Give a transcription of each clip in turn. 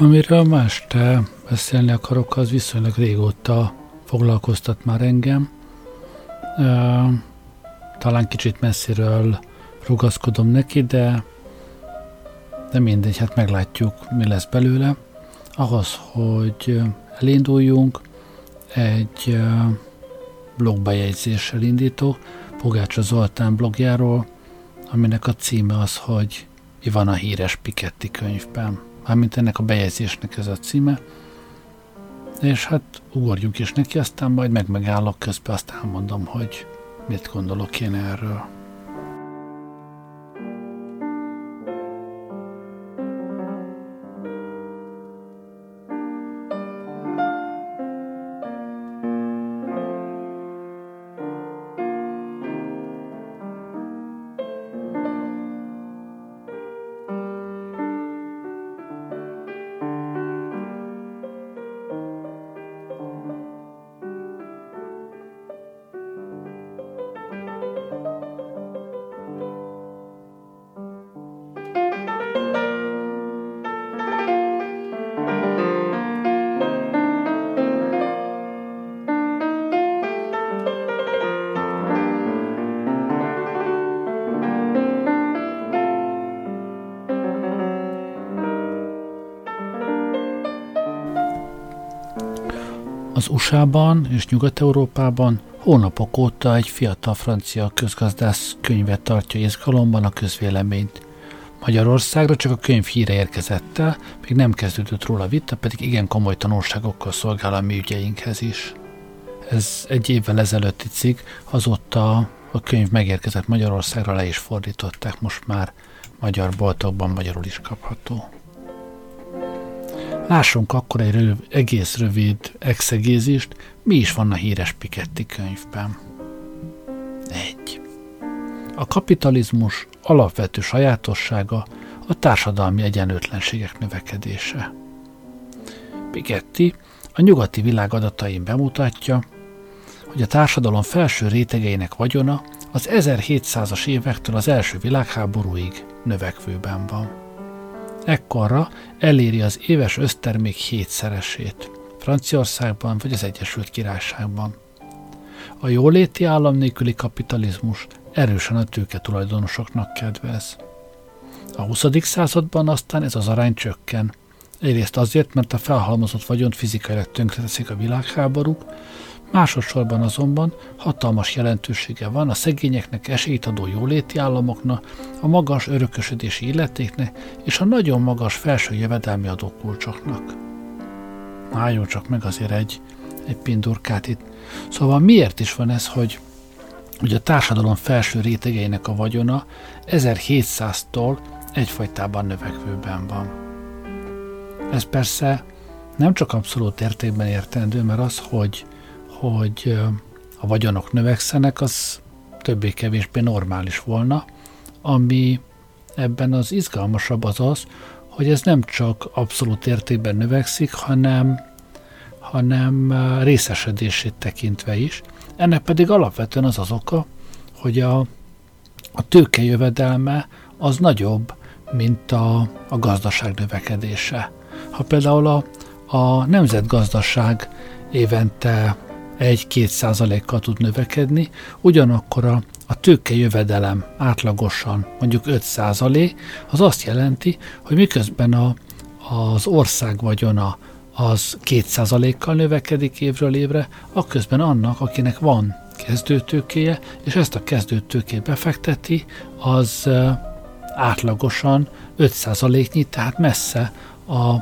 Amiről ma este beszélni akarok, az viszonylag régóta foglalkoztat már engem. Talán kicsit messziről rugaszkodom neki, de, de mindegy, hát meglátjuk, mi lesz belőle. Ahhoz, hogy elinduljunk, egy blogbejegyzéssel indítok, Pogácsa Zoltán blogjáról, aminek a címe az, hogy mi van a híres Piketti könyvben. Mármint ennek a bejegyzésnek ez a címe. És hát ugorjunk is neki, aztán majd meg megállok közben, azt elmondom, hogy mit gondolok én erről. Az USA-ban és Nyugat-Európában hónapok óta egy fiatal francia közgazdász könyvet tartja izgalomban a közvéleményt. Magyarországra csak a könyv híre érkezett el, még nem kezdődött róla vita, pedig igen komoly tanulságokkal szolgál a mi ügyeinkhez is. Ez egy évvel ezelőtti cikk, azóta a könyv megérkezett Magyarországra, le is fordították, most már magyar boltokban magyarul is kapható. Lássunk akkor egy röv, egész rövid exegézist, mi is van a híres Piketty könyvben. 1. A kapitalizmus alapvető sajátossága a társadalmi egyenlőtlenségek növekedése. Piketty a nyugati világ adatain bemutatja, hogy a társadalom felső rétegeinek vagyona az 1700-as évektől az első világháborúig növekvőben van. Ekkorra eléri az éves össztermék hétszeresét, Franciaországban vagy az Egyesült Királyságban. A jóléti állam nélküli kapitalizmus erősen a tőke tulajdonosoknak kedvez. A 20. században aztán ez az arány csökken. Egyrészt azért, mert a felhalmozott vagyont fizikailag tönkreteszik a világháborúk, Másodszorban azonban hatalmas jelentősége van a szegényeknek esélyt adó jóléti államoknak, a magas örökösödési illetéknek és a nagyon magas felső jövedelmi adókulcsoknak. Álljon csak meg azért egy, egy pindurkát itt. Szóval miért is van ez, hogy, hogy a társadalom felső rétegeinek a vagyona 1700-tól egyfajtában növekvőben van? Ez persze nem csak abszolút értékben értendő, mert az, hogy hogy a vagyonok növekszenek, az többé-kevésbé normális volna, ami ebben az izgalmasabb az az, hogy ez nem csak abszolút értékben növekszik, hanem, hanem részesedését tekintve is. Ennek pedig alapvetően az az oka, hogy a, a tőke jövedelme az nagyobb, mint a, a gazdaság növekedése. Ha például a, a nemzetgazdaság évente 1-2 százalékkal tud növekedni, ugyanakkor a, a tőke jövedelem átlagosan mondjuk 5 százalék, az azt jelenti, hogy miközben a, az ország vagyona az 2 kal növekedik évről évre, akközben annak, akinek van kezdőtőkéje, és ezt a kezdőtőkét befekteti, az átlagosan 5%-nyi, tehát messze a,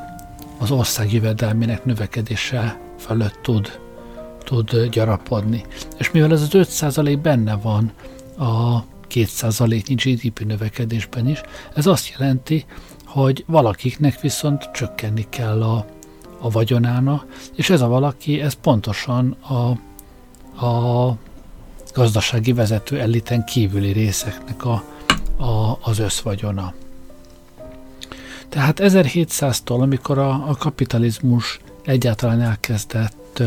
az ország jövedelmének növekedése fölött tud tud gyarapodni. És mivel ez az 5% benne van a 2%-nyi GDP növekedésben is, ez azt jelenti, hogy valakiknek viszont csökkenni kell a, a vagyonána, és ez a valaki, ez pontosan a, a gazdasági vezető eliten kívüli részeknek a, a, az összvagyona. Tehát 1700-tól, amikor a, a kapitalizmus egyáltalán elkezdett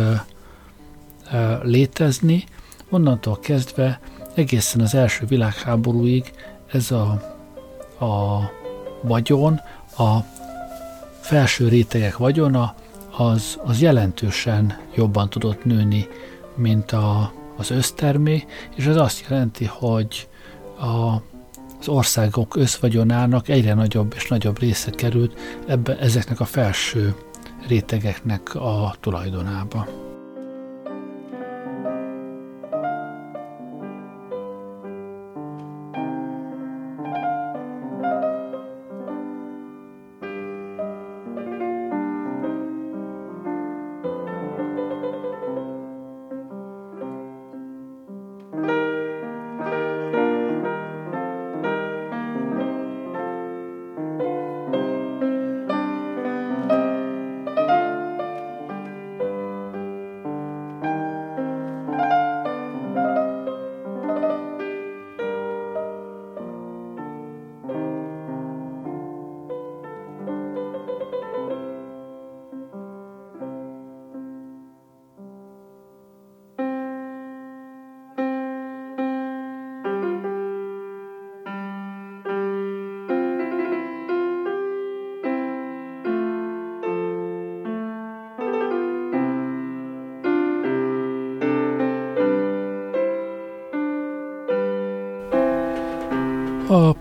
létezni, onnantól kezdve egészen az első világháborúig ez a, a vagyon a felső rétegek vagyona az, az jelentősen jobban tudott nőni, mint a, az össztermé, és ez azt jelenti, hogy a, az országok összvagyonának egyre nagyobb és nagyobb része került ebbe, ezeknek a felső rétegeknek a tulajdonába.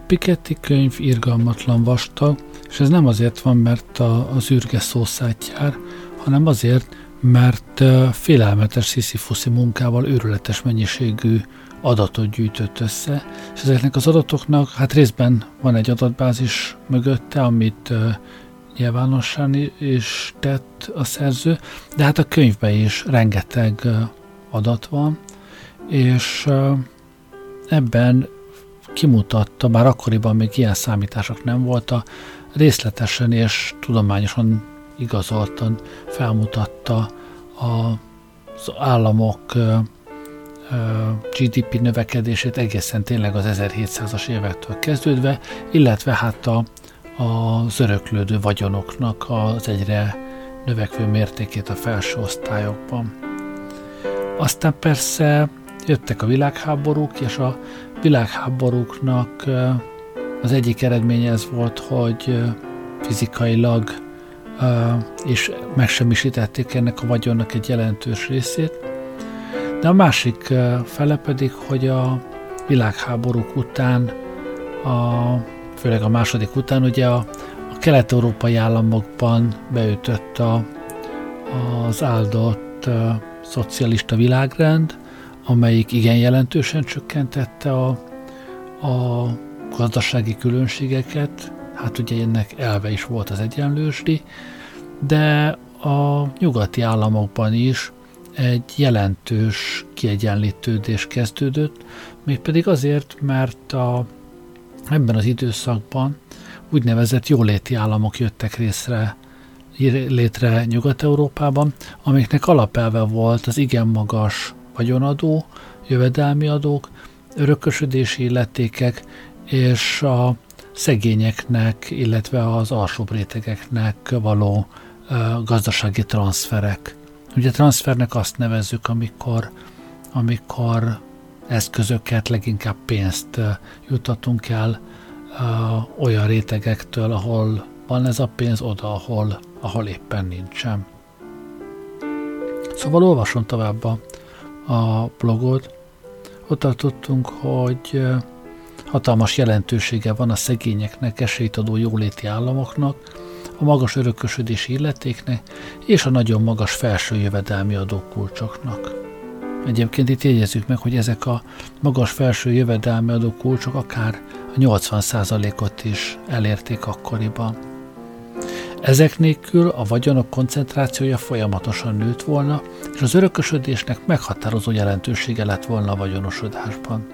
Piketty könyv irgalmatlan vastag, és ez nem azért van, mert a, az űrge szószát jár, hanem azért, mert félelmetes sziszifuszi munkával őrületes mennyiségű adatot gyűjtött össze, és ezeknek az adatoknak hát részben van egy adatbázis mögötte, amit nyilvánosan is tett a szerző, de hát a könyvben is rengeteg adat van, és ebben kimutatta, bár akkoriban még ilyen számítások nem voltak, részletesen és tudományosan igazoltan felmutatta az államok GDP növekedését egészen tényleg az 1700-as évektől kezdődve, illetve hát a, az öröklődő vagyonoknak az egyre növekvő mértékét a felső osztályokban. Aztán persze jöttek a világháborúk, és a világháborúknak az egyik eredménye ez volt, hogy fizikailag és megsemmisítették ennek a vagyonnak egy jelentős részét, de a másik fele pedig, hogy a világháborúk után, a, főleg a második után, ugye a, a kelet-európai államokban beütött a, az áldott a szocialista világrend, amelyik igen jelentősen csökkentette a, a gazdasági különbségeket, hát ugye ennek elve is volt az egyenlősdi, de a nyugati államokban is egy jelentős kiegyenlítődés kezdődött, mégpedig azért, mert a, ebben az időszakban úgynevezett jóléti államok jöttek részre, létre Nyugat-Európában, amiknek alapelve volt az igen magas vagyonadó, jövedelmi adók, örökösödési illetékek és a szegényeknek, illetve az alsóbb rétegeknek való gazdasági transferek. Ugye transfernek azt nevezzük, amikor, amikor eszközöket, leginkább pénzt jutatunk el olyan rétegektől, ahol van ez a pénz, oda, ahol, ahol éppen nincsen. Szóval olvasom tovább a a blogot, ott tartottunk, hogy hatalmas jelentősége van a szegényeknek, esélyt adó jóléti államoknak, a magas örökösödési illetéknek és a nagyon magas felső jövedelmi adókulcsoknak. Egyébként itt jegyezzük meg, hogy ezek a magas felső jövedelmi adókulcsok akár a 80%-ot is elérték akkoriban. Ezek nélkül a vagyonok koncentrációja folyamatosan nőtt volna, és az örökösödésnek meghatározó jelentősége lett volna a vagyonosodásban.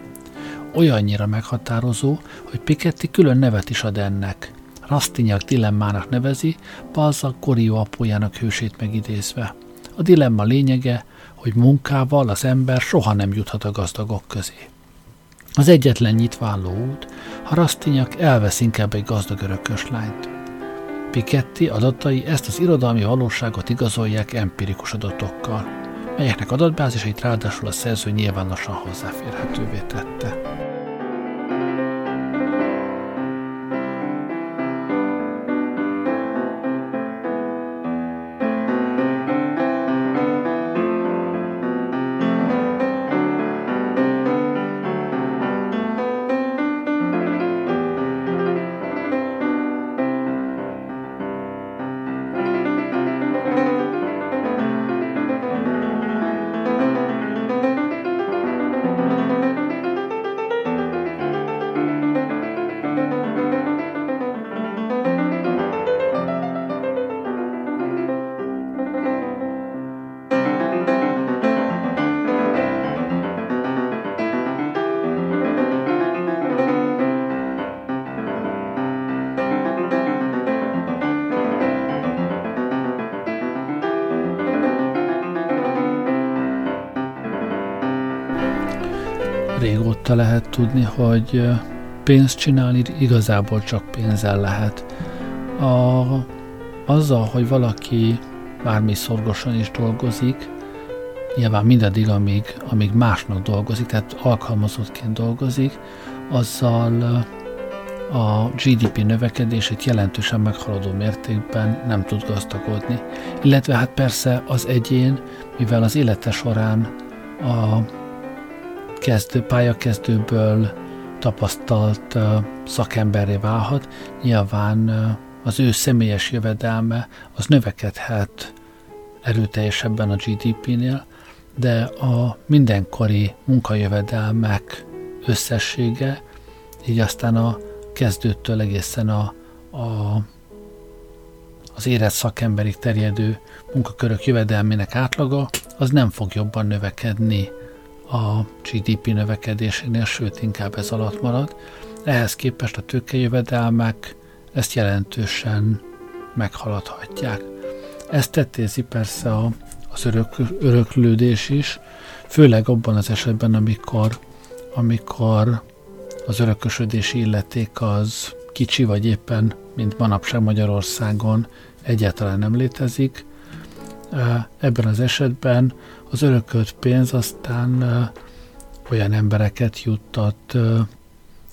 Olyannyira meghatározó, hogy Piketty külön nevet is ad ennek. Rastinyak dilemmának nevezi, Balzac Gorió apójának hősét megidézve. A dilemma lényege, hogy munkával az ember soha nem juthat a gazdagok közé. Az egyetlen nyitváló út, ha Rastinyak elvesz inkább egy gazdag örökös lányt. Piketty adatai ezt az irodalmi valóságot igazolják empirikus adatokkal, melyeknek adatbázisait ráadásul a szerző nyilvánosan hozzáférhetővé tette. Tudni, hogy pénzt csinálni igazából csak pénzzel lehet. A, azzal, hogy valaki bármi szorgosan is dolgozik, nyilván mindaddig, amíg, amíg másnak dolgozik, tehát alkalmazottként dolgozik, azzal a GDP növekedését jelentősen meghaladó mértékben nem tud gazdagodni. Illetve hát persze az egyén, mivel az élete során a kezdő, pályakezdőből tapasztalt szakemberré válhat, nyilván az ő személyes jövedelme az növekedhet erőteljesebben a GDP-nél, de a mindenkori munkajövedelmek összessége, így aztán a kezdőtől egészen a, a, az érett szakemberig terjedő munkakörök jövedelmének átlaga, az nem fog jobban növekedni a GDP növekedésénél, sőt inkább ez alatt marad. Ehhez képest a tőkejövedelmek ezt jelentősen meghaladhatják. Ezt tettézi persze a, az örök, öröklődés is, főleg abban az esetben, amikor, amikor az örökösödési illeték az kicsi, vagy éppen, mint manapság Magyarországon egyáltalán nem létezik. Ebben az esetben az örökölt pénz aztán olyan embereket juttat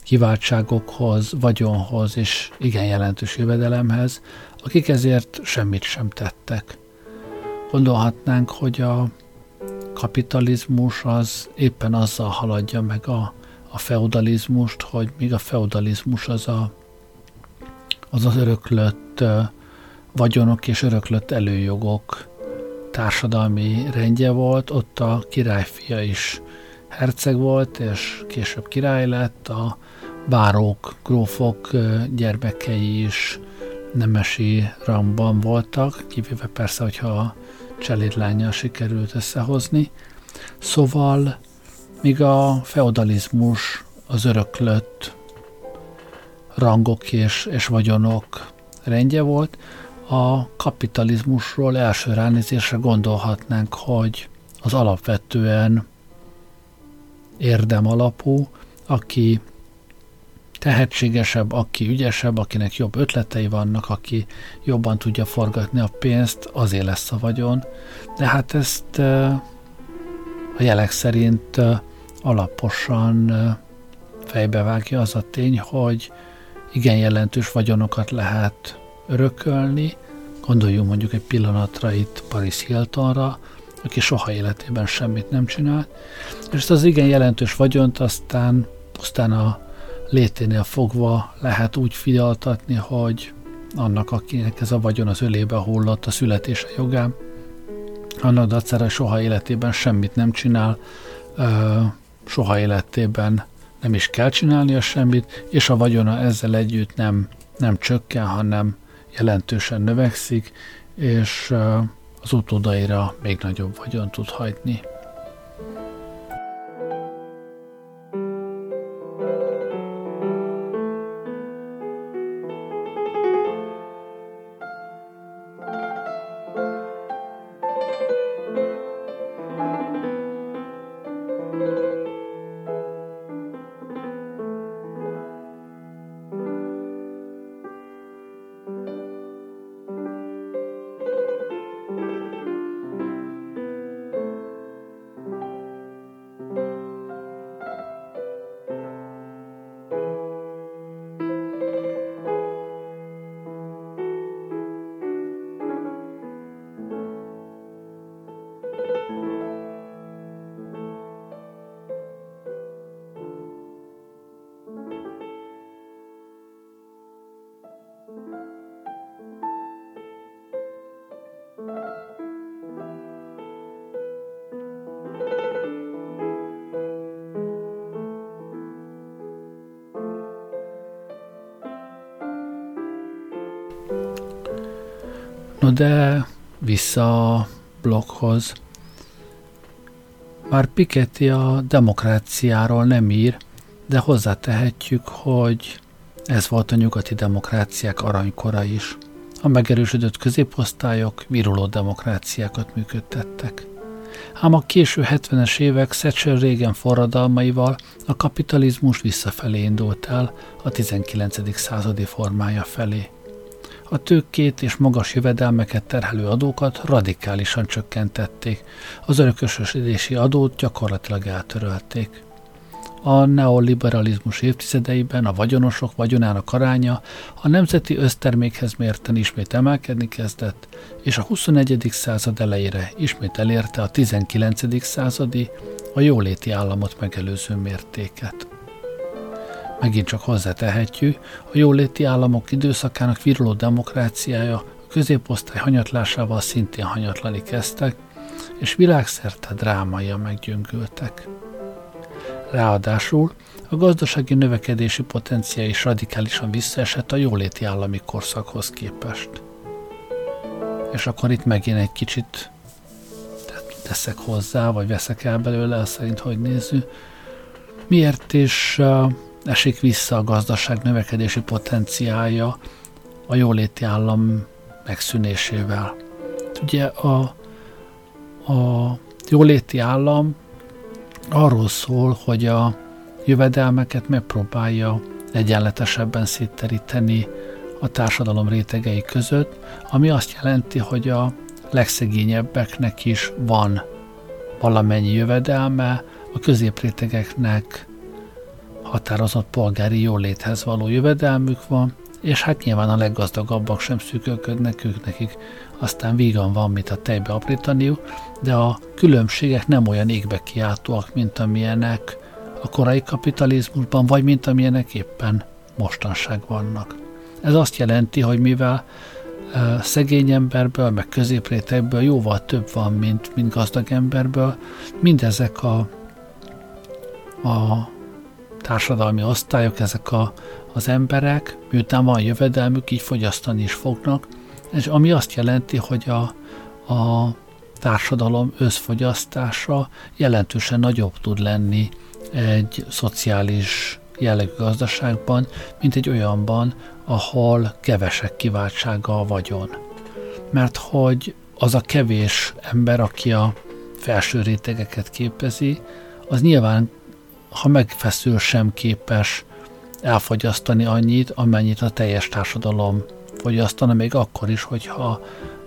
kiváltságokhoz, vagyonhoz és igen jelentős jövedelemhez, akik ezért semmit sem tettek. Gondolhatnánk, hogy a kapitalizmus az éppen azzal haladja meg a, a feudalizmust, hogy míg a feudalizmus az a, az, az öröklött vagyonok és öröklött előjogok társadalmi rendje volt, ott a királyfia is herceg volt, és később király lett, a bárók, grófok gyermekei is nemesi rangban voltak, kivéve persze, hogyha a cselédlánya sikerült összehozni. Szóval míg a feudalizmus az öröklött rangok és, és vagyonok rendje volt, a kapitalizmusról első ránézésre gondolhatnánk, hogy az alapvetően érdem alapú, aki tehetségesebb, aki ügyesebb, akinek jobb ötletei vannak, aki jobban tudja forgatni a pénzt, azért lesz a vagyon. De hát ezt a jelek szerint alaposan fejbevágja az a tény, hogy igen jelentős vagyonokat lehet örökölni. Gondoljunk mondjuk egy pillanatra itt Paris Hiltonra, aki soha életében semmit nem csinált, és ezt az igen jelentős vagyont aztán pusztán a léténél fogva lehet úgy figyaltatni, hogy annak, akinek ez a vagyon az ölébe hullott a születése jogán, annak dacára soha életében semmit nem csinál, soha életében nem is kell csinálnia semmit, és a vagyona ezzel együtt nem, nem csökken, hanem jelentősen növekszik, és az utódaira még nagyobb vagyon tud hagyni. De vissza a bloghoz. Már Piketty a demokráciáról nem ír, de hozzátehetjük, hogy ez volt a nyugati demokráciák aranykora is. A megerősödött középosztályok viruló demokráciákat működtettek. ám a késő 70-es évek Thatcher régen forradalmaival a kapitalizmus visszafelé indult el a 19. századi formája felé. A tőkét és magas jövedelmeket terhelő adókat radikálisan csökkentették, az örökösödési adót gyakorlatilag eltörölték. A neoliberalizmus évtizedeiben a vagyonosok vagyonának aránya a nemzeti össztermékhez mérten ismét emelkedni kezdett, és a 21. század elejére ismét elérte a 19. századi, a jóléti államot megelőző mértéket. Megint csak hozzátehetjük, a jóléti államok időszakának viruló demokráciája a középosztály hanyatlásával szintén hanyatlani kezdtek, és világszerte drámaia meggyöngültek. Ráadásul a gazdasági növekedési potenciál is radikálisan visszaesett a jóléti állami korszakhoz képest. És akkor itt megint egy kicsit teszek hozzá, vagy veszek el belőle, szerint, hogy nézzük. Miért is uh, esik vissza a gazdaság növekedési potenciálja a jóléti állam megszűnésével? Ugye a, a jóléti állam arról szól, hogy a jövedelmeket megpróbálja egyenletesebben szétteríteni a társadalom rétegei között, ami azt jelenti, hogy a legszegényebbeknek is van valamennyi jövedelme, a középrétegeknek határozott polgári jóléthez való jövedelmük van, és hát nyilván a leggazdagabbak sem szűkölködnek, ők nekik aztán vígan van, mint a tejbe aprítaniuk, de a különbségek nem olyan égbe kiáltóak, mint amilyenek a korai kapitalizmusban, vagy mint amilyenek éppen mostanság vannak. Ez azt jelenti, hogy mivel szegény emberből, meg középrétegből jóval több van, mint, mint gazdag emberből, mindezek a, a társadalmi osztályok, ezek a, az emberek, miután van jövedelmük, így fogyasztani is fognak, és ami azt jelenti, hogy a, a társadalom összfogyasztása jelentősen nagyobb tud lenni egy szociális jellegű gazdaságban, mint egy olyanban, ahol kevesek kiváltsága a vagyon. Mert hogy az a kevés ember, aki a felső rétegeket képezi, az nyilván, ha megfeszül, sem képes elfogyasztani annyit, amennyit a teljes társadalom fogyasztana, még akkor is, hogyha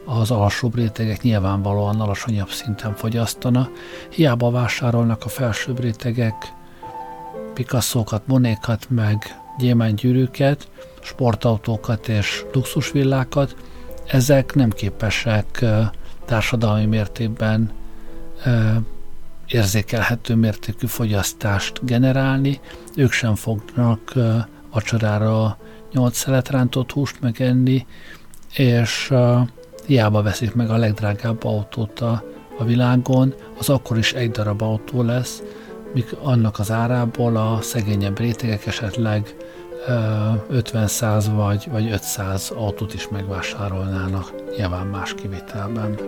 az alsóbb rétegek nyilvánvalóan alacsonyabb szinten fogyasztana. Hiába vásárolnak a felsőbb rétegek Picasso-kat, Monékat, meg gyémánygyűrűket, sportautókat és luxusvillákat, ezek nem képesek társadalmi mértékben érzékelhető mértékű fogyasztást generálni, ők sem fognak vacsorára 8 szelet rántott húst megenni, és hiába veszik meg a legdrágább autót a, a világon, az akkor is egy darab autó lesz, míg annak az árából a szegényebb rétegek esetleg 50-100 vagy, vagy 500 autót is megvásárolnának, nyilván más kivitelben.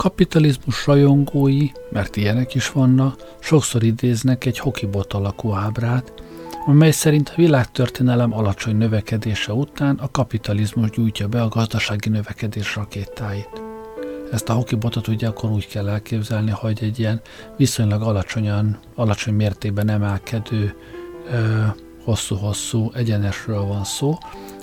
Kapitalizmus rajongói, mert ilyenek is vannak, sokszor idéznek egy hokibot alakú ábrát, amely szerint a világtörténelem alacsony növekedése után a kapitalizmus gyújtja be a gazdasági növekedés rakétáit. Ezt a hokibotot ugye akkor úgy kell elképzelni, hogy egy ilyen viszonylag alacsonyan, alacsony mértékben emelkedő, hosszú-hosszú egyenesről van szó,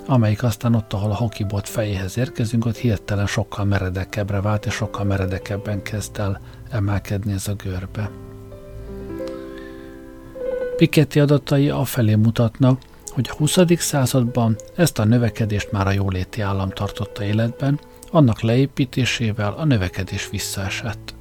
amelyik aztán ott, ahol a hokibot fejéhez érkezünk, ott hirtelen sokkal meredekebbre vált, és sokkal meredekebben kezd el emelkedni ez a görbe. Piketty adatai afelé mutatnak, hogy a 20. században ezt a növekedést már a jóléti állam tartotta életben, annak leépítésével a növekedés visszaesett.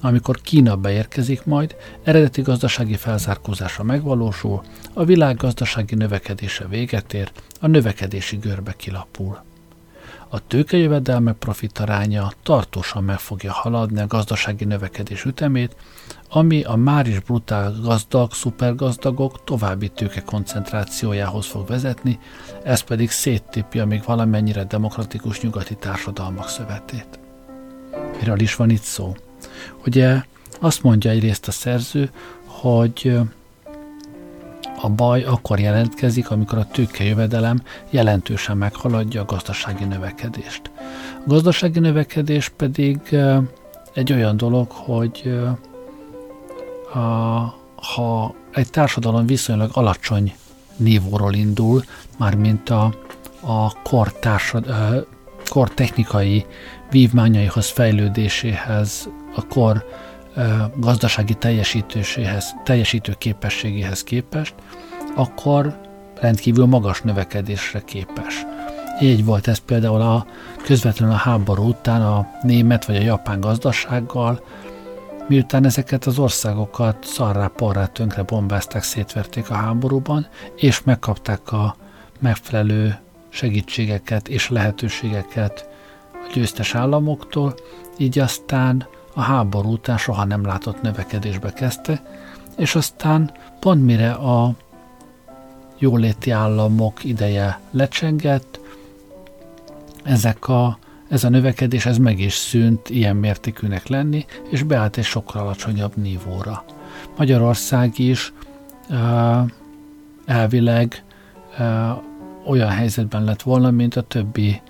Amikor Kína beérkezik majd, eredeti gazdasági felzárkózása megvalósul, a világ gazdasági növekedése véget ér, a növekedési görbe kilapul. A tőkejövedelmek profit aránya tartósan meg fogja haladni a gazdasági növekedés ütemét, ami a már is brutál gazdag, szupergazdagok további tőke koncentrációjához fog vezetni, ez pedig széttépja még valamennyire demokratikus nyugati társadalmak szövetét. Miről is van itt szó? Ugye azt mondja egyrészt a szerző, hogy a baj akkor jelentkezik, amikor a tőkejövedelem jelentősen meghaladja a gazdasági növekedést. A gazdasági növekedés pedig egy olyan dolog, hogy a, ha egy társadalom viszonylag alacsony nívóról indul, mármint a, a kor, társad, kor technikai vívmányaihoz, fejlődéséhez, a kor gazdasági teljesítéséhez, teljesítő képességéhez képest, akkor rendkívül magas növekedésre képes. Így volt ez például a közvetlenül a háború után a német vagy a japán gazdasággal, miután ezeket az országokat szarrá porrá tönkre bombázták, szétverték a háborúban, és megkapták a megfelelő segítségeket és lehetőségeket a győztes államoktól, így aztán a háború után soha nem látott növekedésbe kezdte, és aztán pont mire a jóléti államok ideje lecsengett, ezek a, ez a növekedés ez meg is szűnt ilyen mértékűnek lenni, és beállt egy sokkal alacsonyabb nívóra. Magyarország is elvileg olyan helyzetben lett volna, mint a többi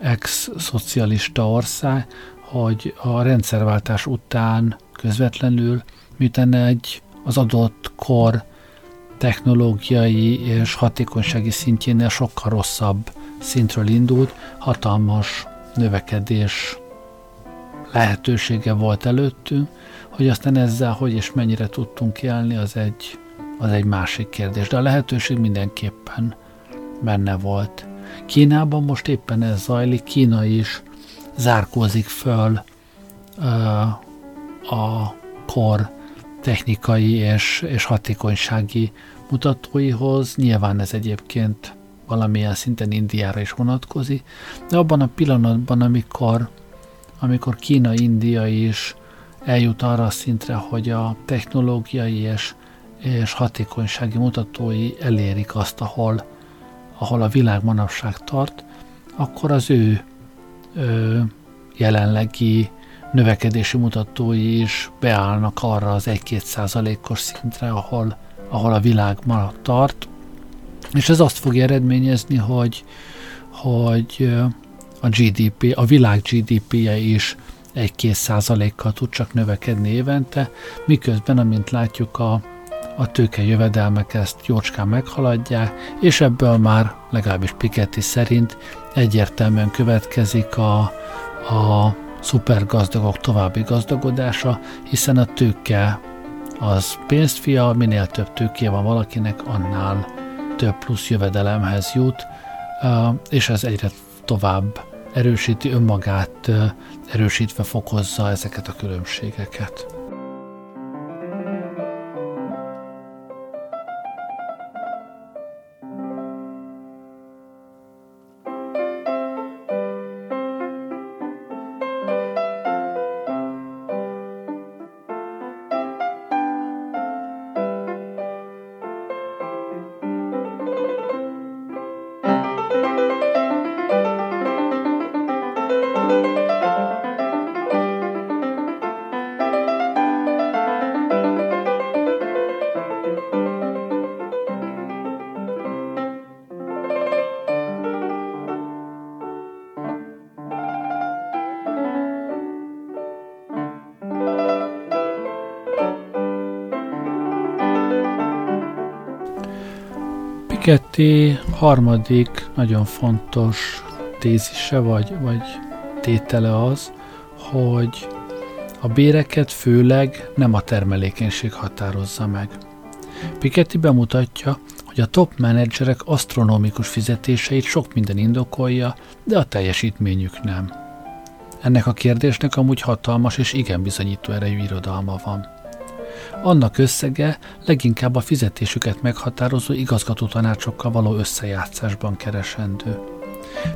ex-szocialista ország, hogy a rendszerváltás után közvetlenül, miután egy az adott kor technológiai és hatékonysági szintjénél sokkal rosszabb szintről indult, hatalmas növekedés lehetősége volt előttünk, hogy aztán ezzel hogy és mennyire tudtunk élni, az egy, az egy másik kérdés. De a lehetőség mindenképpen benne volt. Kínában most éppen ez zajlik, Kína is zárkózik föl a kor technikai és, és hatékonysági mutatóihoz. Nyilván ez egyébként valamilyen szinten Indiára is vonatkozik, de abban a pillanatban, amikor, amikor Kína, India is eljut arra a szintre, hogy a technológiai és, és hatékonysági mutatói elérik azt, ahol, ahol a világ manapság tart, akkor az ő jelenlegi növekedési mutatói is beállnak arra az 1-2 százalékos szintre, ahol, ahol a világ ma tart, és ez azt fogja eredményezni, hogy, hogy a GDP, a világ GDP-je is 1-2 százalékkal tud csak növekedni évente, miközben, amint látjuk, a, a tőke jövedelmek ezt jócskán meghaladják, és ebből már legalábbis Piketty szerint egyértelműen következik a, a szupergazdagok további gazdagodása, hiszen a tőke az pénzt fia, minél több tőké van valakinek, annál több plusz jövedelemhez jut, és ez egyre tovább erősíti önmagát, erősítve fokozza ezeket a különbségeket. Piketty harmadik nagyon fontos tézise vagy, vagy tétele az, hogy a béreket főleg nem a termelékenység határozza meg. Piketty bemutatja, hogy a top menedzserek asztronómikus fizetéseit sok minden indokolja, de a teljesítményük nem. Ennek a kérdésnek amúgy hatalmas és igen bizonyító erejű irodalma van. Annak összege leginkább a fizetésüket meghatározó igazgató tanácsokkal való összejátszásban keresendő.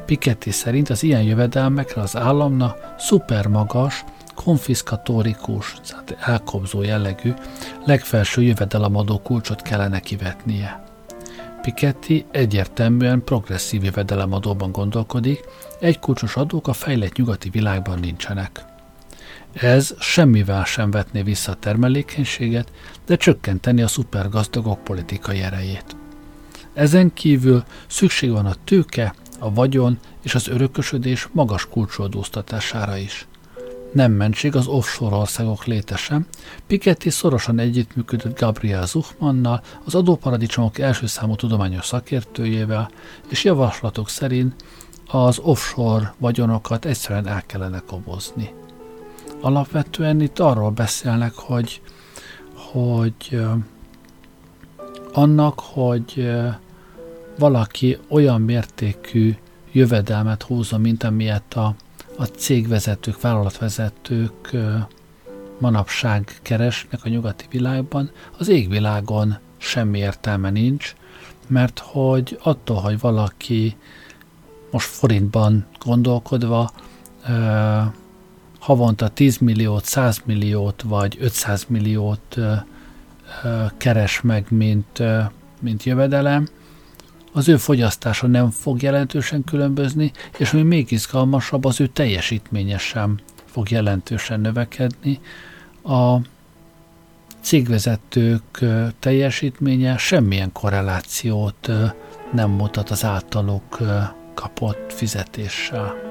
Piketty szerint az ilyen jövedelmekre az államna szupermagas, konfiszkatórikus, tehát elkobzó jellegű, legfelső jövedelemadó kulcsot kellene kivetnie. Piketty egyértelműen progresszív jövedelemadóban gondolkodik, egy kulcsos adók a fejlett nyugati világban nincsenek. Ez semmivel sem vetné vissza a termelékenységet, de csökkenteni a szupergazdagok politikai erejét. Ezen kívül szükség van a tőke, a vagyon és az örökösödés magas kulcsodóztatására is. Nem mentség az offshore országok létesem. Piketty szorosan együttműködött Gabriel Zuchmannal, az adóparadicsomok első számú tudományos szakértőjével, és javaslatok szerint az offshore vagyonokat egyszerűen el kellene kobozni. Alapvetően itt arról beszélnek, hogy, hogy annak, hogy valaki olyan mértékű jövedelmet húzza, mint amilyet a, a cégvezetők, vállalatvezetők manapság keresnek a nyugati világban, az égvilágon semmi értelme nincs, mert hogy attól, hogy valaki most forintban gondolkodva havonta 10 milliót, 100 milliót vagy 500 milliót keres meg, mint, mint jövedelem, az ő fogyasztása nem fog jelentősen különbözni, és ami még izgalmasabb, az ő teljesítménye sem fog jelentősen növekedni. A cégvezetők teljesítménye semmilyen korrelációt nem mutat az általuk kapott fizetéssel.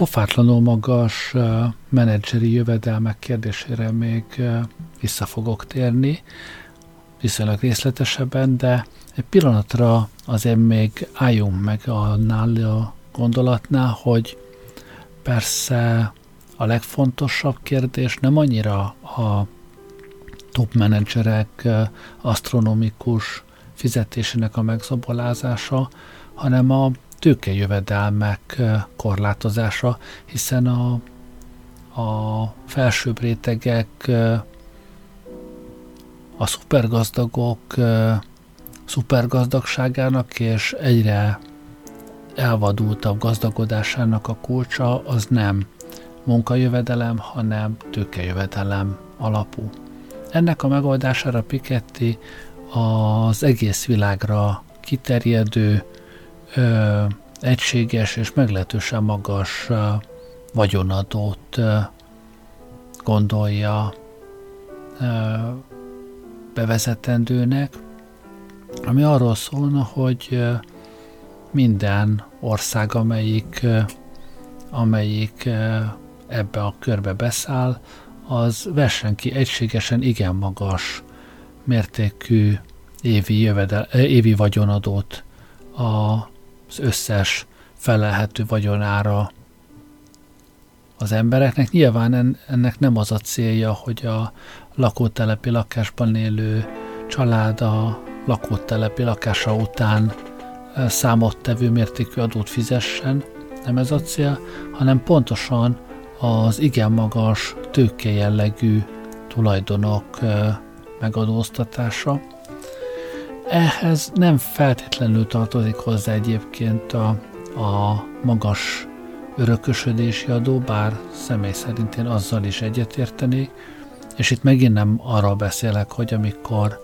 Pofátlanul magas menedzseri jövedelmek kérdésére még vissza fogok térni, viszonylag részletesebben, de egy pillanatra azért még álljunk meg annál a gondolatnál, hogy persze a legfontosabb kérdés nem annyira a top menedzserek asztronomikus fizetésének a megzabolázása, hanem a tőkejövedelmek korlátozása, hiszen a, a felsőbb rétegek, a szupergazdagok szupergazdagságának és egyre elvadultabb gazdagodásának a kulcsa az nem munkajövedelem, hanem tőkejövedelem alapú. Ennek a megoldására Piketty az egész világra kiterjedő ö, egységes és meglehetősen magas ö, vagyonadót ö, gondolja ö, bevezetendőnek, ami arról szólna, hogy ö, minden ország, amelyik, ö, amelyik ö, ebbe a körbe beszáll, az vessen ki egységesen igen magas mértékű évi, jövedel, évi vagyonadót a az összes felelhető vagyonára az embereknek. Nyilván ennek nem az a célja, hogy a lakótelepi lakásban élő család a lakótelepi lakása után számottevő mértékű adót fizessen, nem ez a cél, hanem pontosan az igen magas tőke jellegű tulajdonok megadóztatása. Ehhez nem feltétlenül tartozik hozzá egyébként a, a magas örökösödési adó, bár személy szerint én azzal is egyetértenék, és itt megint nem arról beszélek, hogy amikor,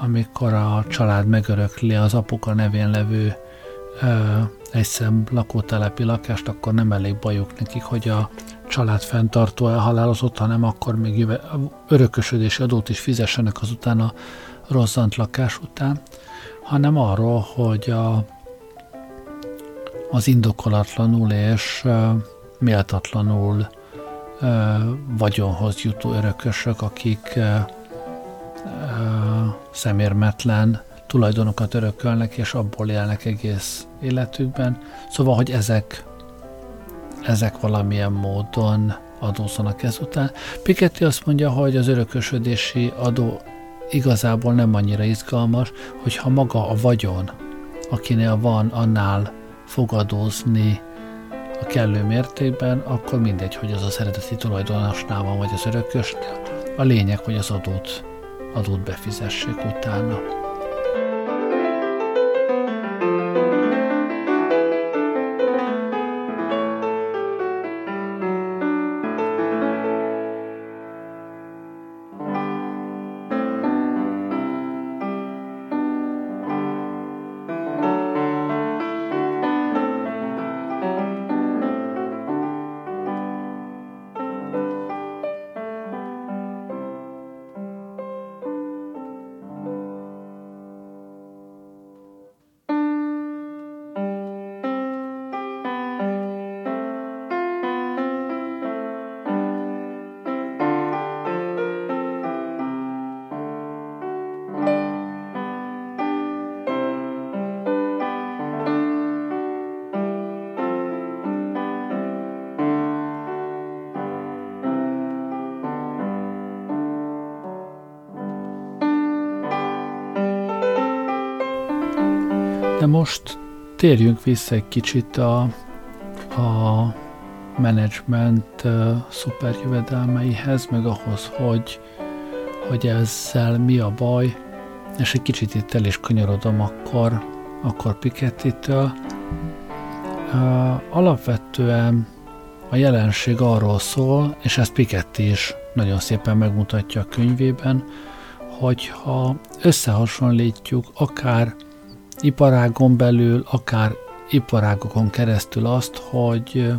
amikor a család megörökli az apuka nevén levő ö, egyszem lakótelepi lakást, akkor nem elég bajuk nekik, hogy a család fenntartó elhalálozott, hanem akkor még jöve, örökösödési adót is fizessenek azután a rozzant lakás után, hanem arról, hogy a, az indokolatlanul és ö, méltatlanul ö, vagyonhoz jutó örökösök, akik ö, szemérmetlen tulajdonokat örökölnek, és abból élnek egész életükben. Szóval, hogy ezek, ezek valamilyen módon adózzanak ezután. Piketty azt mondja, hogy az örökösödési adó igazából nem annyira izgalmas, hogyha maga a vagyon, akinél van, annál fog adózni a kellő mértékben, akkor mindegy, hogy az az eredeti tulajdonosnál van, vagy az örökösnél. A lényeg, hogy az adót, adót befizessék utána. De most térjünk vissza egy kicsit a, a menedzsment szuperjövedelmeihez, meg ahhoz, hogy, hogy ezzel mi a baj, és egy kicsit itt el is kanyarodom akkor, akkor Piketty-től. Alapvetően a jelenség arról szól, és ezt Piketty is nagyon szépen megmutatja a könyvében, hogyha összehasonlítjuk akár iparágon belül, akár iparágokon keresztül azt, hogy,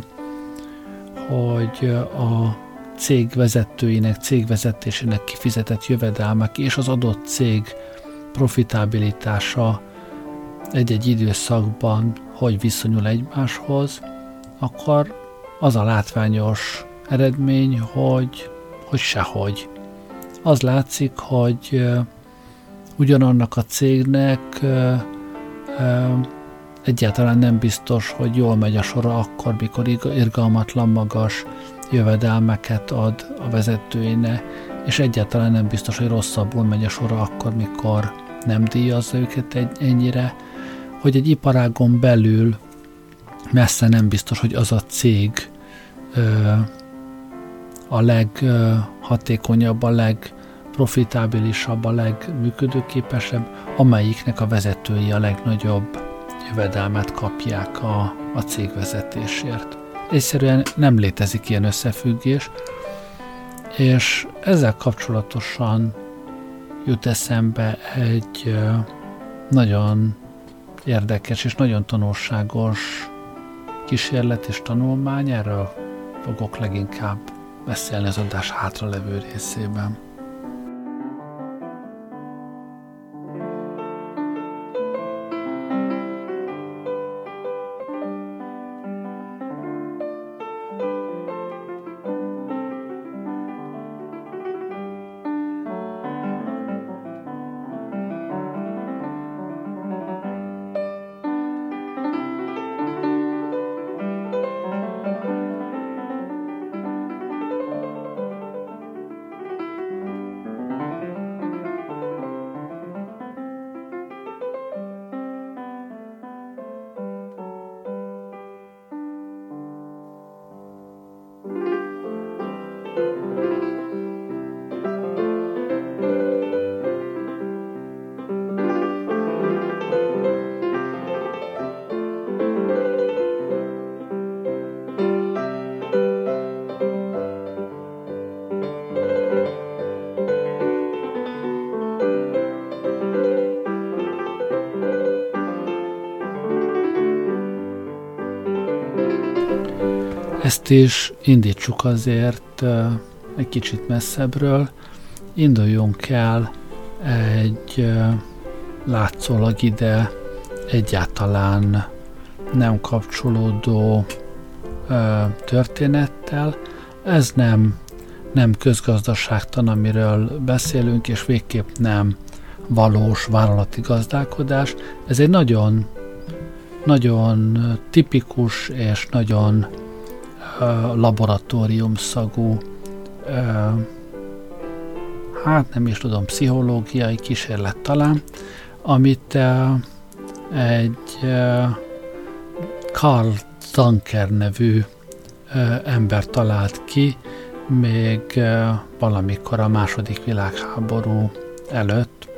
hogy a cég vezetőinek, cégvezetésének kifizetett jövedelmek és az adott cég profitabilitása egy-egy időszakban hogy viszonyul egymáshoz, akkor az a látványos eredmény, hogy, hogy sehogy. Az látszik, hogy ugyanannak a cégnek egyáltalán nem biztos, hogy jól megy a sora akkor, mikor irgalmatlan magas jövedelmeket ad a vezetőinek, és egyáltalán nem biztos, hogy rosszabbul megy a sora akkor, mikor nem díjazza őket egy, ennyire, hogy egy iparágon belül messze nem biztos, hogy az a cég ö, a leghatékonyabb, a leg legprofitábilisabb, a legműködőképesebb, amelyiknek a vezetői a legnagyobb jövedelmet kapják a, a cég vezetésért. Egyszerűen nem létezik ilyen összefüggés, és ezzel kapcsolatosan jut eszembe egy nagyon érdekes és nagyon tanulságos kísérlet és tanulmány, erről fogok leginkább beszélni az adás hátralevő részében. Ezt is indítsuk azért egy kicsit messzebbről, induljunk el egy látszólag ide egyáltalán nem kapcsolódó történettel. Ez nem, nem közgazdaságtan, amiről beszélünk, és végképp nem valós vállalati gazdálkodás. Ez egy nagyon, nagyon tipikus és nagyon laboratóriumszagú hát nem is tudom, pszichológiai kísérlet talán, amit egy Karl Tanker nevű ember talált ki, még valamikor a második világháború előtt.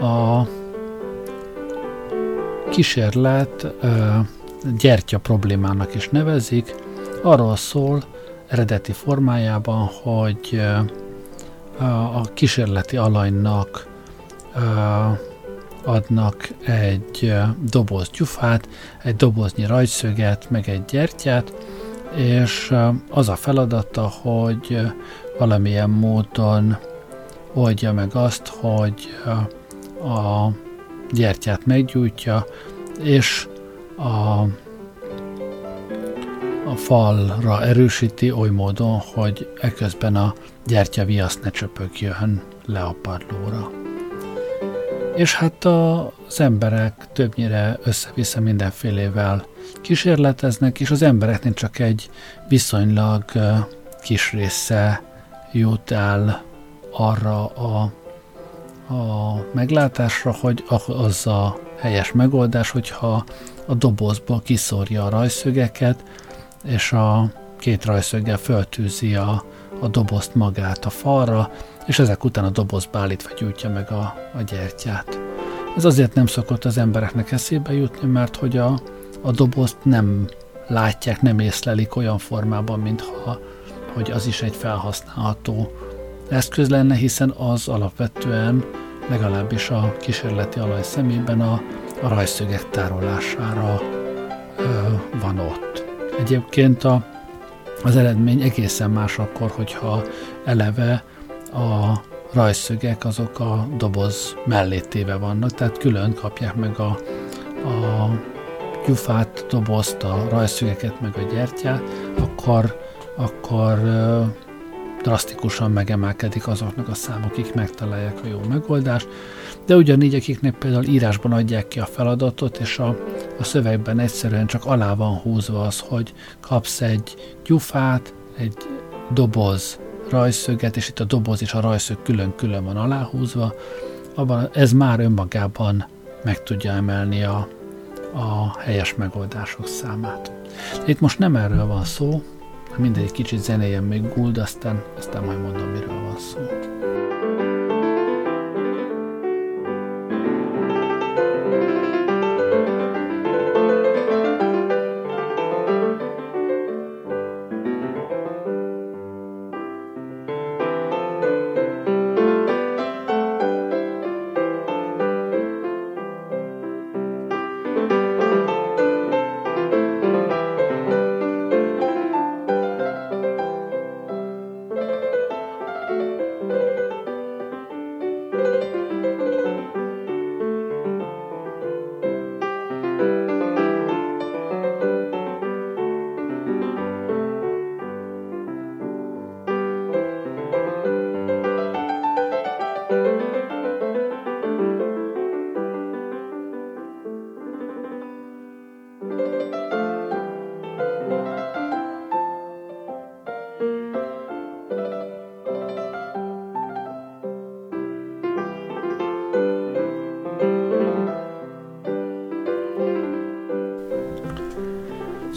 A kísérlet gyertya problémának is nevezik, arról szól eredeti formájában, hogy a kísérleti alanynak adnak egy doboz gyufát, egy doboznyi rajszöget, meg egy gyertyát, és az a feladata, hogy valamilyen módon oldja meg azt, hogy a gyertyát meggyújtja, és a, a falra erősíti oly módon, hogy eközben a gyertyaviasz ne csöpögjön le a padlóra. És hát az emberek többnyire össze-vissza mindenfélével kísérleteznek, és az embereknél csak egy viszonylag kis része jut el arra a, a meglátásra, hogy az a helyes megoldás, hogyha a dobozból kiszórja a rajszögeket, és a két rajszöggel föltűzi a, a dobozt magát a falra, és ezek után a dobozba állítva gyújtja meg a, a gyertyát. Ez azért nem szokott az embereknek eszébe jutni, mert hogy a, a dobozt nem látják, nem észlelik olyan formában, mintha hogy az is egy felhasználható eszköz lenne, hiszen az alapvetően legalábbis a kísérleti alaj szemében a, a rajszögek tárolására van ott. Egyébként a, az eredmény egészen más akkor, hogyha eleve a rajszögek azok a doboz mellé téve vannak, tehát külön kapják meg a, a gyufát, dobozt, a rajszögeket, meg a gyertyát, akkor, akkor drasztikusan megemelkedik azoknak a számok, akik megtalálják a jó megoldást, de ugyanígy, akiknek például írásban adják ki a feladatot, és a, a szövegben egyszerűen csak alá van húzva az, hogy kapsz egy gyufát, egy doboz rajszöget, és itt a doboz és a rajszög külön-külön van aláhúzva, abban ez már önmagában meg tudja emelni a, a helyes megoldások számát. Itt most nem erről van szó, mindegy kicsit zenéjen még guld, aztán, aztán majd mondom, miről van szó.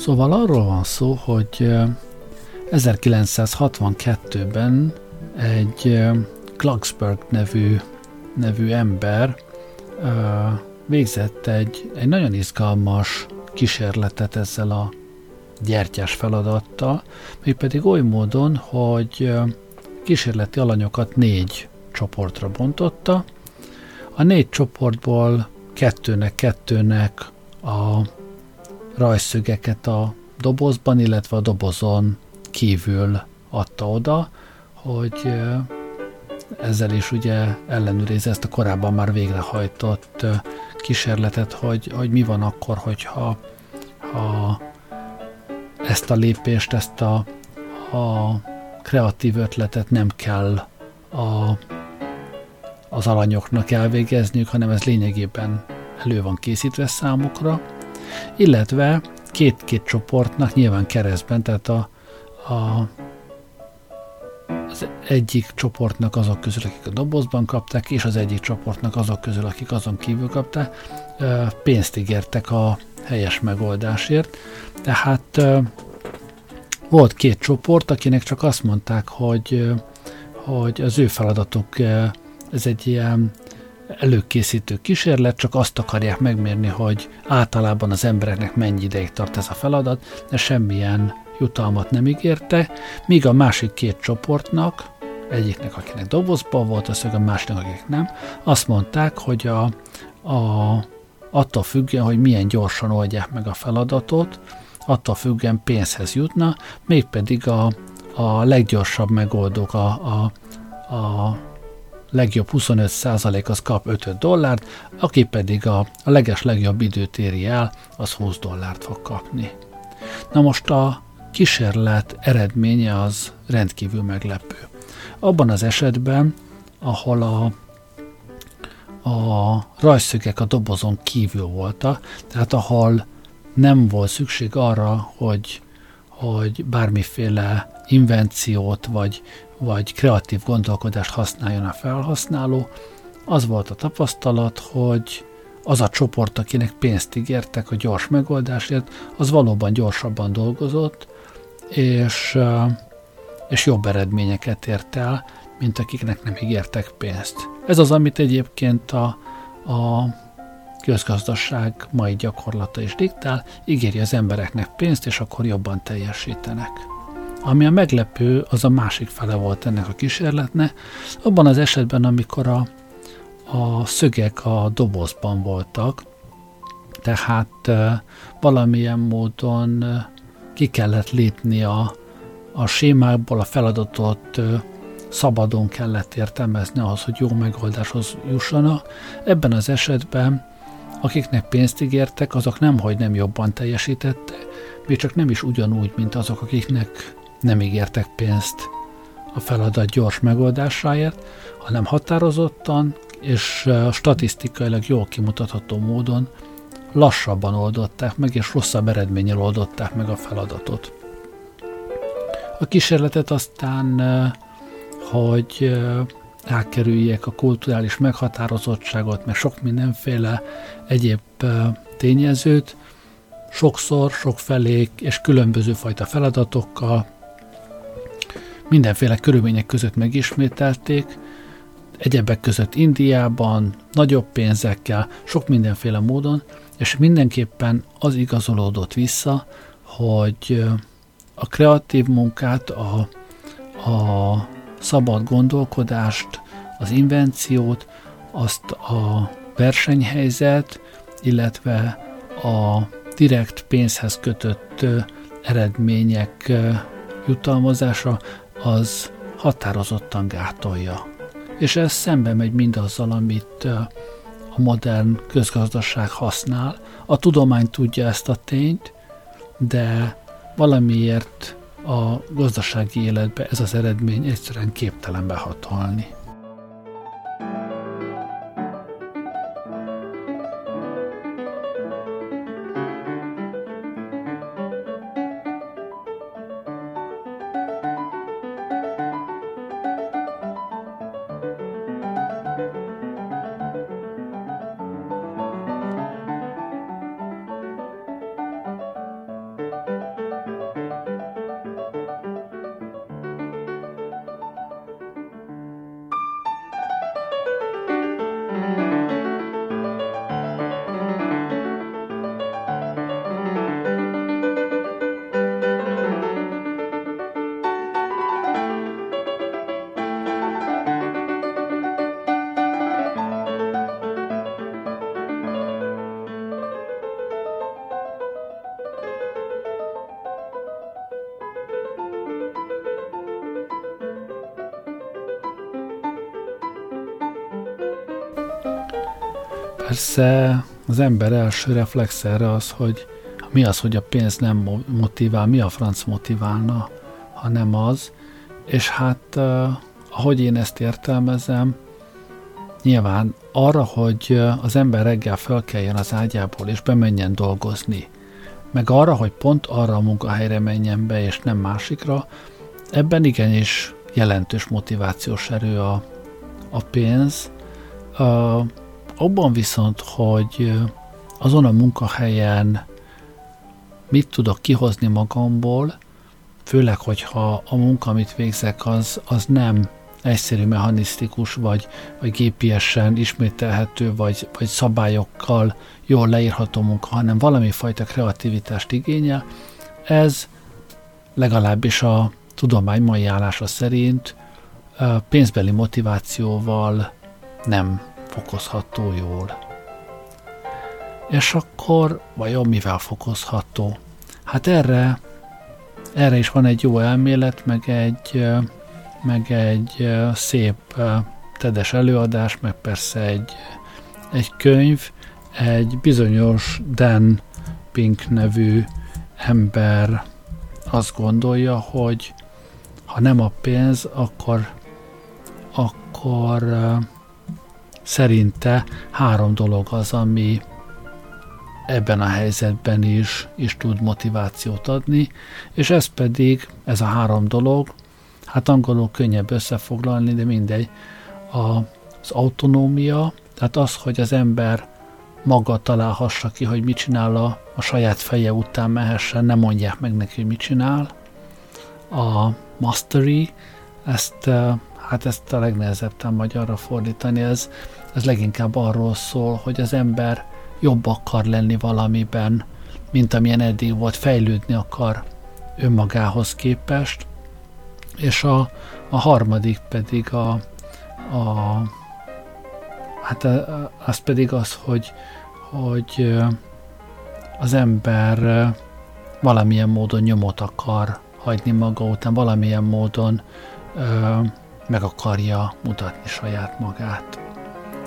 Szóval arról van szó, hogy 1962-ben egy Klagsberg nevű, nevű ember végzett egy, egy nagyon izgalmas kísérletet ezzel a gyertyás feladattal, még pedig oly módon, hogy kísérleti alanyokat négy csoportra bontotta. A négy csoportból kettőnek-kettőnek a rajszögeket a dobozban, illetve a dobozon kívül adta oda, hogy ezzel is ugye ellenőriz ezt a korábban már végrehajtott kísérletet, hogy, hogy mi van akkor, hogyha ha ezt a lépést, ezt a, a kreatív ötletet nem kell a, az alanyoknak elvégezniük, hanem ez lényegében elő van készítve számukra, illetve két-két csoportnak nyilván keresztben, tehát a, a az egyik csoportnak azok közül, akik a dobozban kapták, és az egyik csoportnak azok közül, akik azon kívül kapták, pénzt ígértek a helyes megoldásért. Tehát volt két csoport, akinek csak azt mondták, hogy, hogy az ő feladatuk ez egy ilyen előkészítő kísérlet, csak azt akarják megmérni, hogy általában az embereknek mennyi ideig tart ez a feladat, de semmilyen jutalmat nem ígérte, míg a másik két csoportnak, egyiknek, akinek dobozban volt a szög, a másiknak, akik nem, azt mondták, hogy a, a, attól függően, hogy milyen gyorsan oldják meg a feladatot, attól függően pénzhez jutna, mégpedig a, a leggyorsabb megoldók, a, a, a legjobb 25% az kap 5 dollárt, aki pedig a, a leges legjobb időt éri el, az 20 dollárt fog kapni. Na most a kísérlet eredménye az rendkívül meglepő. Abban az esetben, ahol a, a rajszögek a dobozon kívül voltak, tehát ahol nem volt szükség arra, hogy, hogy bármiféle invenciót vagy, vagy kreatív gondolkodást használjon a felhasználó, az volt a tapasztalat, hogy az a csoport, akinek pénzt ígértek a gyors megoldásért, az valóban gyorsabban dolgozott, és, és jobb eredményeket ért el, mint akiknek nem ígértek pénzt. Ez az, amit egyébként a, a közgazdaság mai gyakorlata is diktál, ígéri az embereknek pénzt, és akkor jobban teljesítenek. Ami a meglepő, az a másik fele volt ennek a kísérletnek, abban az esetben, amikor a, a szögek a dobozban voltak, tehát valamilyen módon ki kellett lépni a, a sémákból, a feladatot szabadon kellett értelmezni ahhoz, hogy jó megoldáshoz jussanak. Ebben az esetben, akiknek pénzt ígértek, azok nem, hogy nem jobban teljesítette, még csak nem is ugyanúgy, mint azok, akiknek nem ígértek pénzt a feladat gyors megoldásáért, hanem határozottan és statisztikailag jól kimutatható módon lassabban oldották meg, és rosszabb eredménnyel oldották meg a feladatot. A kísérletet aztán, hogy elkerüljék a kulturális meghatározottságot, meg sok mindenféle egyéb tényezőt, sokszor, sokfelé és különböző fajta feladatokkal, mindenféle körülmények között megismételték, egyebek között Indiában, nagyobb pénzekkel, sok mindenféle módon, és mindenképpen az igazolódott vissza, hogy a kreatív munkát, a, a szabad gondolkodást, az invenciót, azt a versenyhelyzet, illetve a direkt pénzhez kötött eredmények jutalmazása az határozottan gátolja. És ez szembe megy mindazzal, amit a modern közgazdaság használ. A tudomány tudja ezt a tényt, de valamiért a gazdasági életbe ez az eredmény egyszerűen képtelen behatolni. Persze az ember első reflex erre az, hogy mi az, hogy a pénz nem motivál, mi a franc motiválna, ha nem az. És hát, ahogy én ezt értelmezem, nyilván arra, hogy az ember reggel felkeljen az ágyából és bemenjen dolgozni, meg arra, hogy pont arra a munkahelyre menjen be, és nem másikra, ebben igenis jelentős motivációs erő a, a pénz. Abban viszont, hogy azon a munkahelyen mit tudok kihozni magamból, főleg, hogyha a munka, amit végzek, az, az nem egyszerű mechanisztikus, vagy, vagy gépiesen ismételhető, vagy, vagy szabályokkal jól leírható munka, hanem valami fajta kreativitást igényel. Ez legalábbis a tudomány mai állása szerint pénzbeli motivációval nem fokozható jól. És akkor vajon mivel fokozható? Hát erre, erre is van egy jó elmélet, meg egy, meg egy szép tedes előadás, meg persze egy, egy könyv, egy bizonyos Dan Pink nevű ember azt gondolja, hogy ha nem a pénz, akkor, akkor szerinte három dolog az, ami ebben a helyzetben is, is tud motivációt adni, és ez pedig, ez a három dolog, hát angolul könnyebb összefoglalni, de mindegy, a, az autonómia, tehát az, hogy az ember maga találhassa ki, hogy mit csinál a, a saját feje után mehessen, ne mondják meg neki, hogy mit csinál. A mastery, ezt, hát ezt a legnehezebb magyarra fordítani, ez, ez leginkább arról szól, hogy az ember jobb akar lenni valamiben, mint amilyen eddig volt, fejlődni akar önmagához képest, és a, a harmadik pedig a, a hát az pedig az, hogy, hogy az ember valamilyen módon nyomot akar hagyni maga után, valamilyen módon meg akarja mutatni saját magát.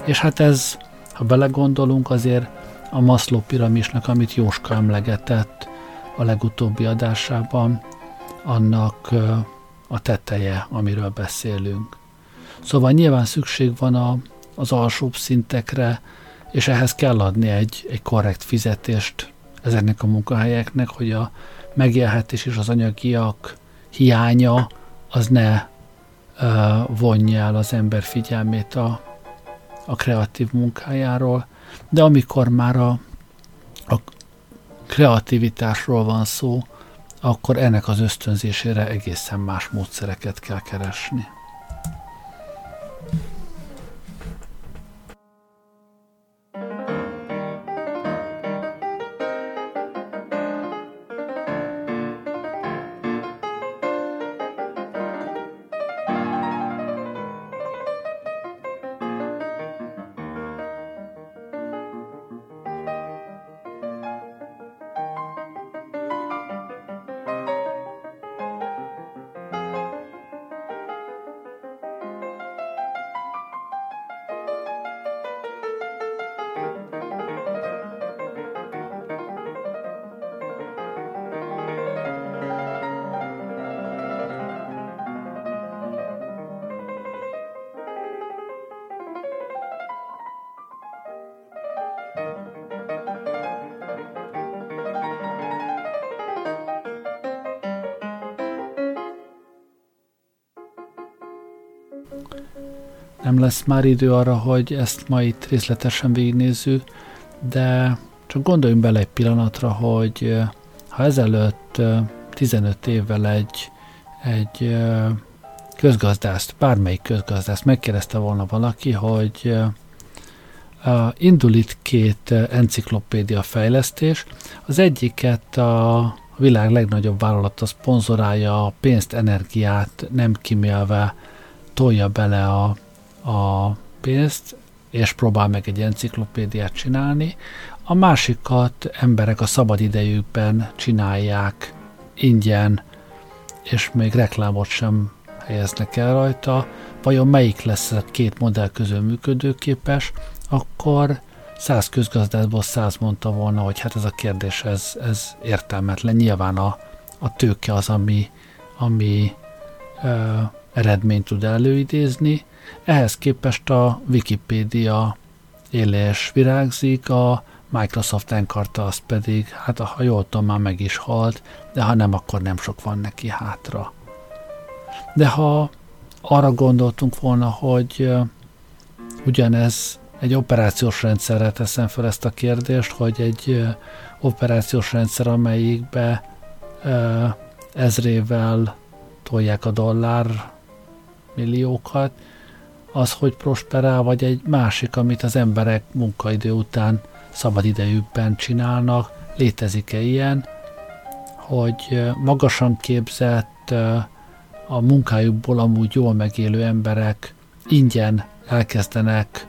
És hát ez, ha belegondolunk, azért a Maslow piramisnak, amit Jóska emlegetett a legutóbbi adásában, annak a teteje, amiről beszélünk. Szóval nyilván szükség van a, az alsóbb szintekre, és ehhez kell adni egy, egy korrekt fizetést ezeknek a munkahelyeknek, hogy a megélhetés és az anyagiak hiánya az ne vonja el az ember figyelmét a, a kreatív munkájáról, de amikor már a, a kreativitásról van szó, akkor ennek az ösztönzésére egészen más módszereket kell keresni. Lesz már idő arra, hogy ezt ma itt részletesen végignézzük, de csak gondoljunk bele egy pillanatra, hogy ha ezelőtt 15 évvel egy, egy közgazdászt, bármelyik közgazdászt megkérdezte volna valaki, hogy indul itt két enciklopédia fejlesztés. Az egyiket a világ legnagyobb vállalata szponzorálja a pénzt, energiát nem kimélve tolja bele a, a pénzt, és próbál meg egy enciklopédiát csinálni. A másikat emberek a szabad idejükben csinálják ingyen, és még reklámot sem helyeznek el rajta. Vajon melyik lesz a két modell közül működőképes, akkor száz közgazdászból száz mondta volna, hogy hát ez a kérdés, ez, ez értelmetlen. Nyilván a, a tőke az, ami, ami ö, eredményt tud előidézni. Ehhez képest a Wikipédia élés virágzik, a Microsoft Encarta az pedig, hát ha jól tudom, már meg is halt, de ha nem, akkor nem sok van neki hátra. De ha arra gondoltunk volna, hogy ugyanez egy operációs rendszerre teszem fel ezt a kérdést, hogy egy operációs rendszer, amelyikbe ezrével tolják a dollár milliókat, az, hogy prosperál, vagy egy másik, amit az emberek munkaidő után szabadidejükben csinálnak. Létezik-e ilyen, hogy magasan képzett, a munkájukból amúgy jól megélő emberek ingyen elkezdenek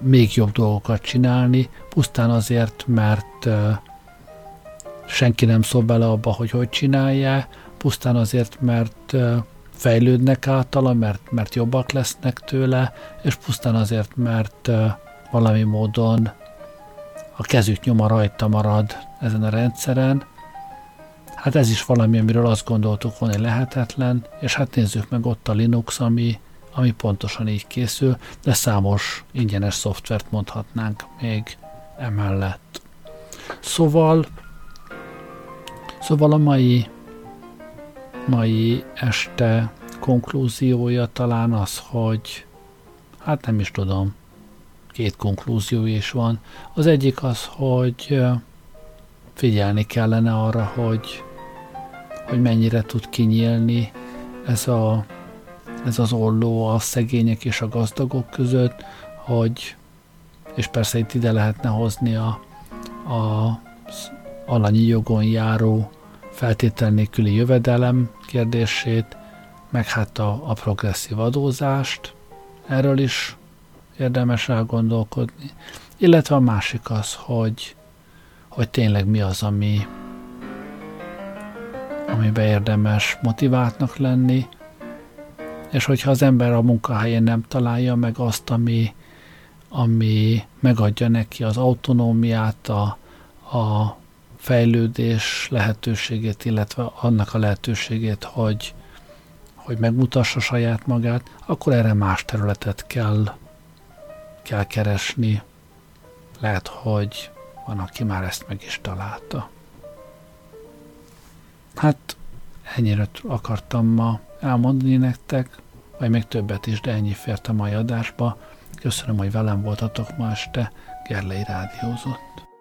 még jobb dolgokat csinálni, pusztán azért, mert senki nem szól bele abba, hogy hogy csinálja, pusztán azért, mert fejlődnek általa, mert, mert jobbak lesznek tőle, és pusztán azért, mert valami módon a kezük nyoma rajta marad ezen a rendszeren. Hát ez is valami, amiről azt gondoltuk volna, hogy lehetetlen, és hát nézzük meg ott a Linux, ami, ami pontosan így készül, de számos ingyenes szoftvert mondhatnánk még emellett. Szóval, szóval a mai, mai este konklúziója talán az, hogy hát nem is tudom, két konklúzió is van. Az egyik az, hogy figyelni kellene arra, hogy, hogy mennyire tud kinyílni ez, a, ez az olló a szegények és a gazdagok között, hogy és persze itt ide lehetne hozni a, a alanyi jogon járó feltétel nélküli jövedelem kérdését, meg hát a, a progresszív adózást, erről is érdemes elgondolkodni. Illetve a másik az, hogy, hogy tényleg mi az, ami, amiben érdemes motiváltnak lenni, és hogyha az ember a munkahelyén nem találja meg azt, ami, ami megadja neki az autonómiát, a, a fejlődés lehetőségét, illetve annak a lehetőségét, hogy, hogy megmutassa saját magát, akkor erre más területet kell kell keresni. Lehet, hogy van, aki már ezt meg is találta. Hát ennyire akartam ma elmondani nektek, vagy még többet is, de ennyi fért a mai adásba. Köszönöm, hogy velem voltatok ma este. Gerlei Rádiózott.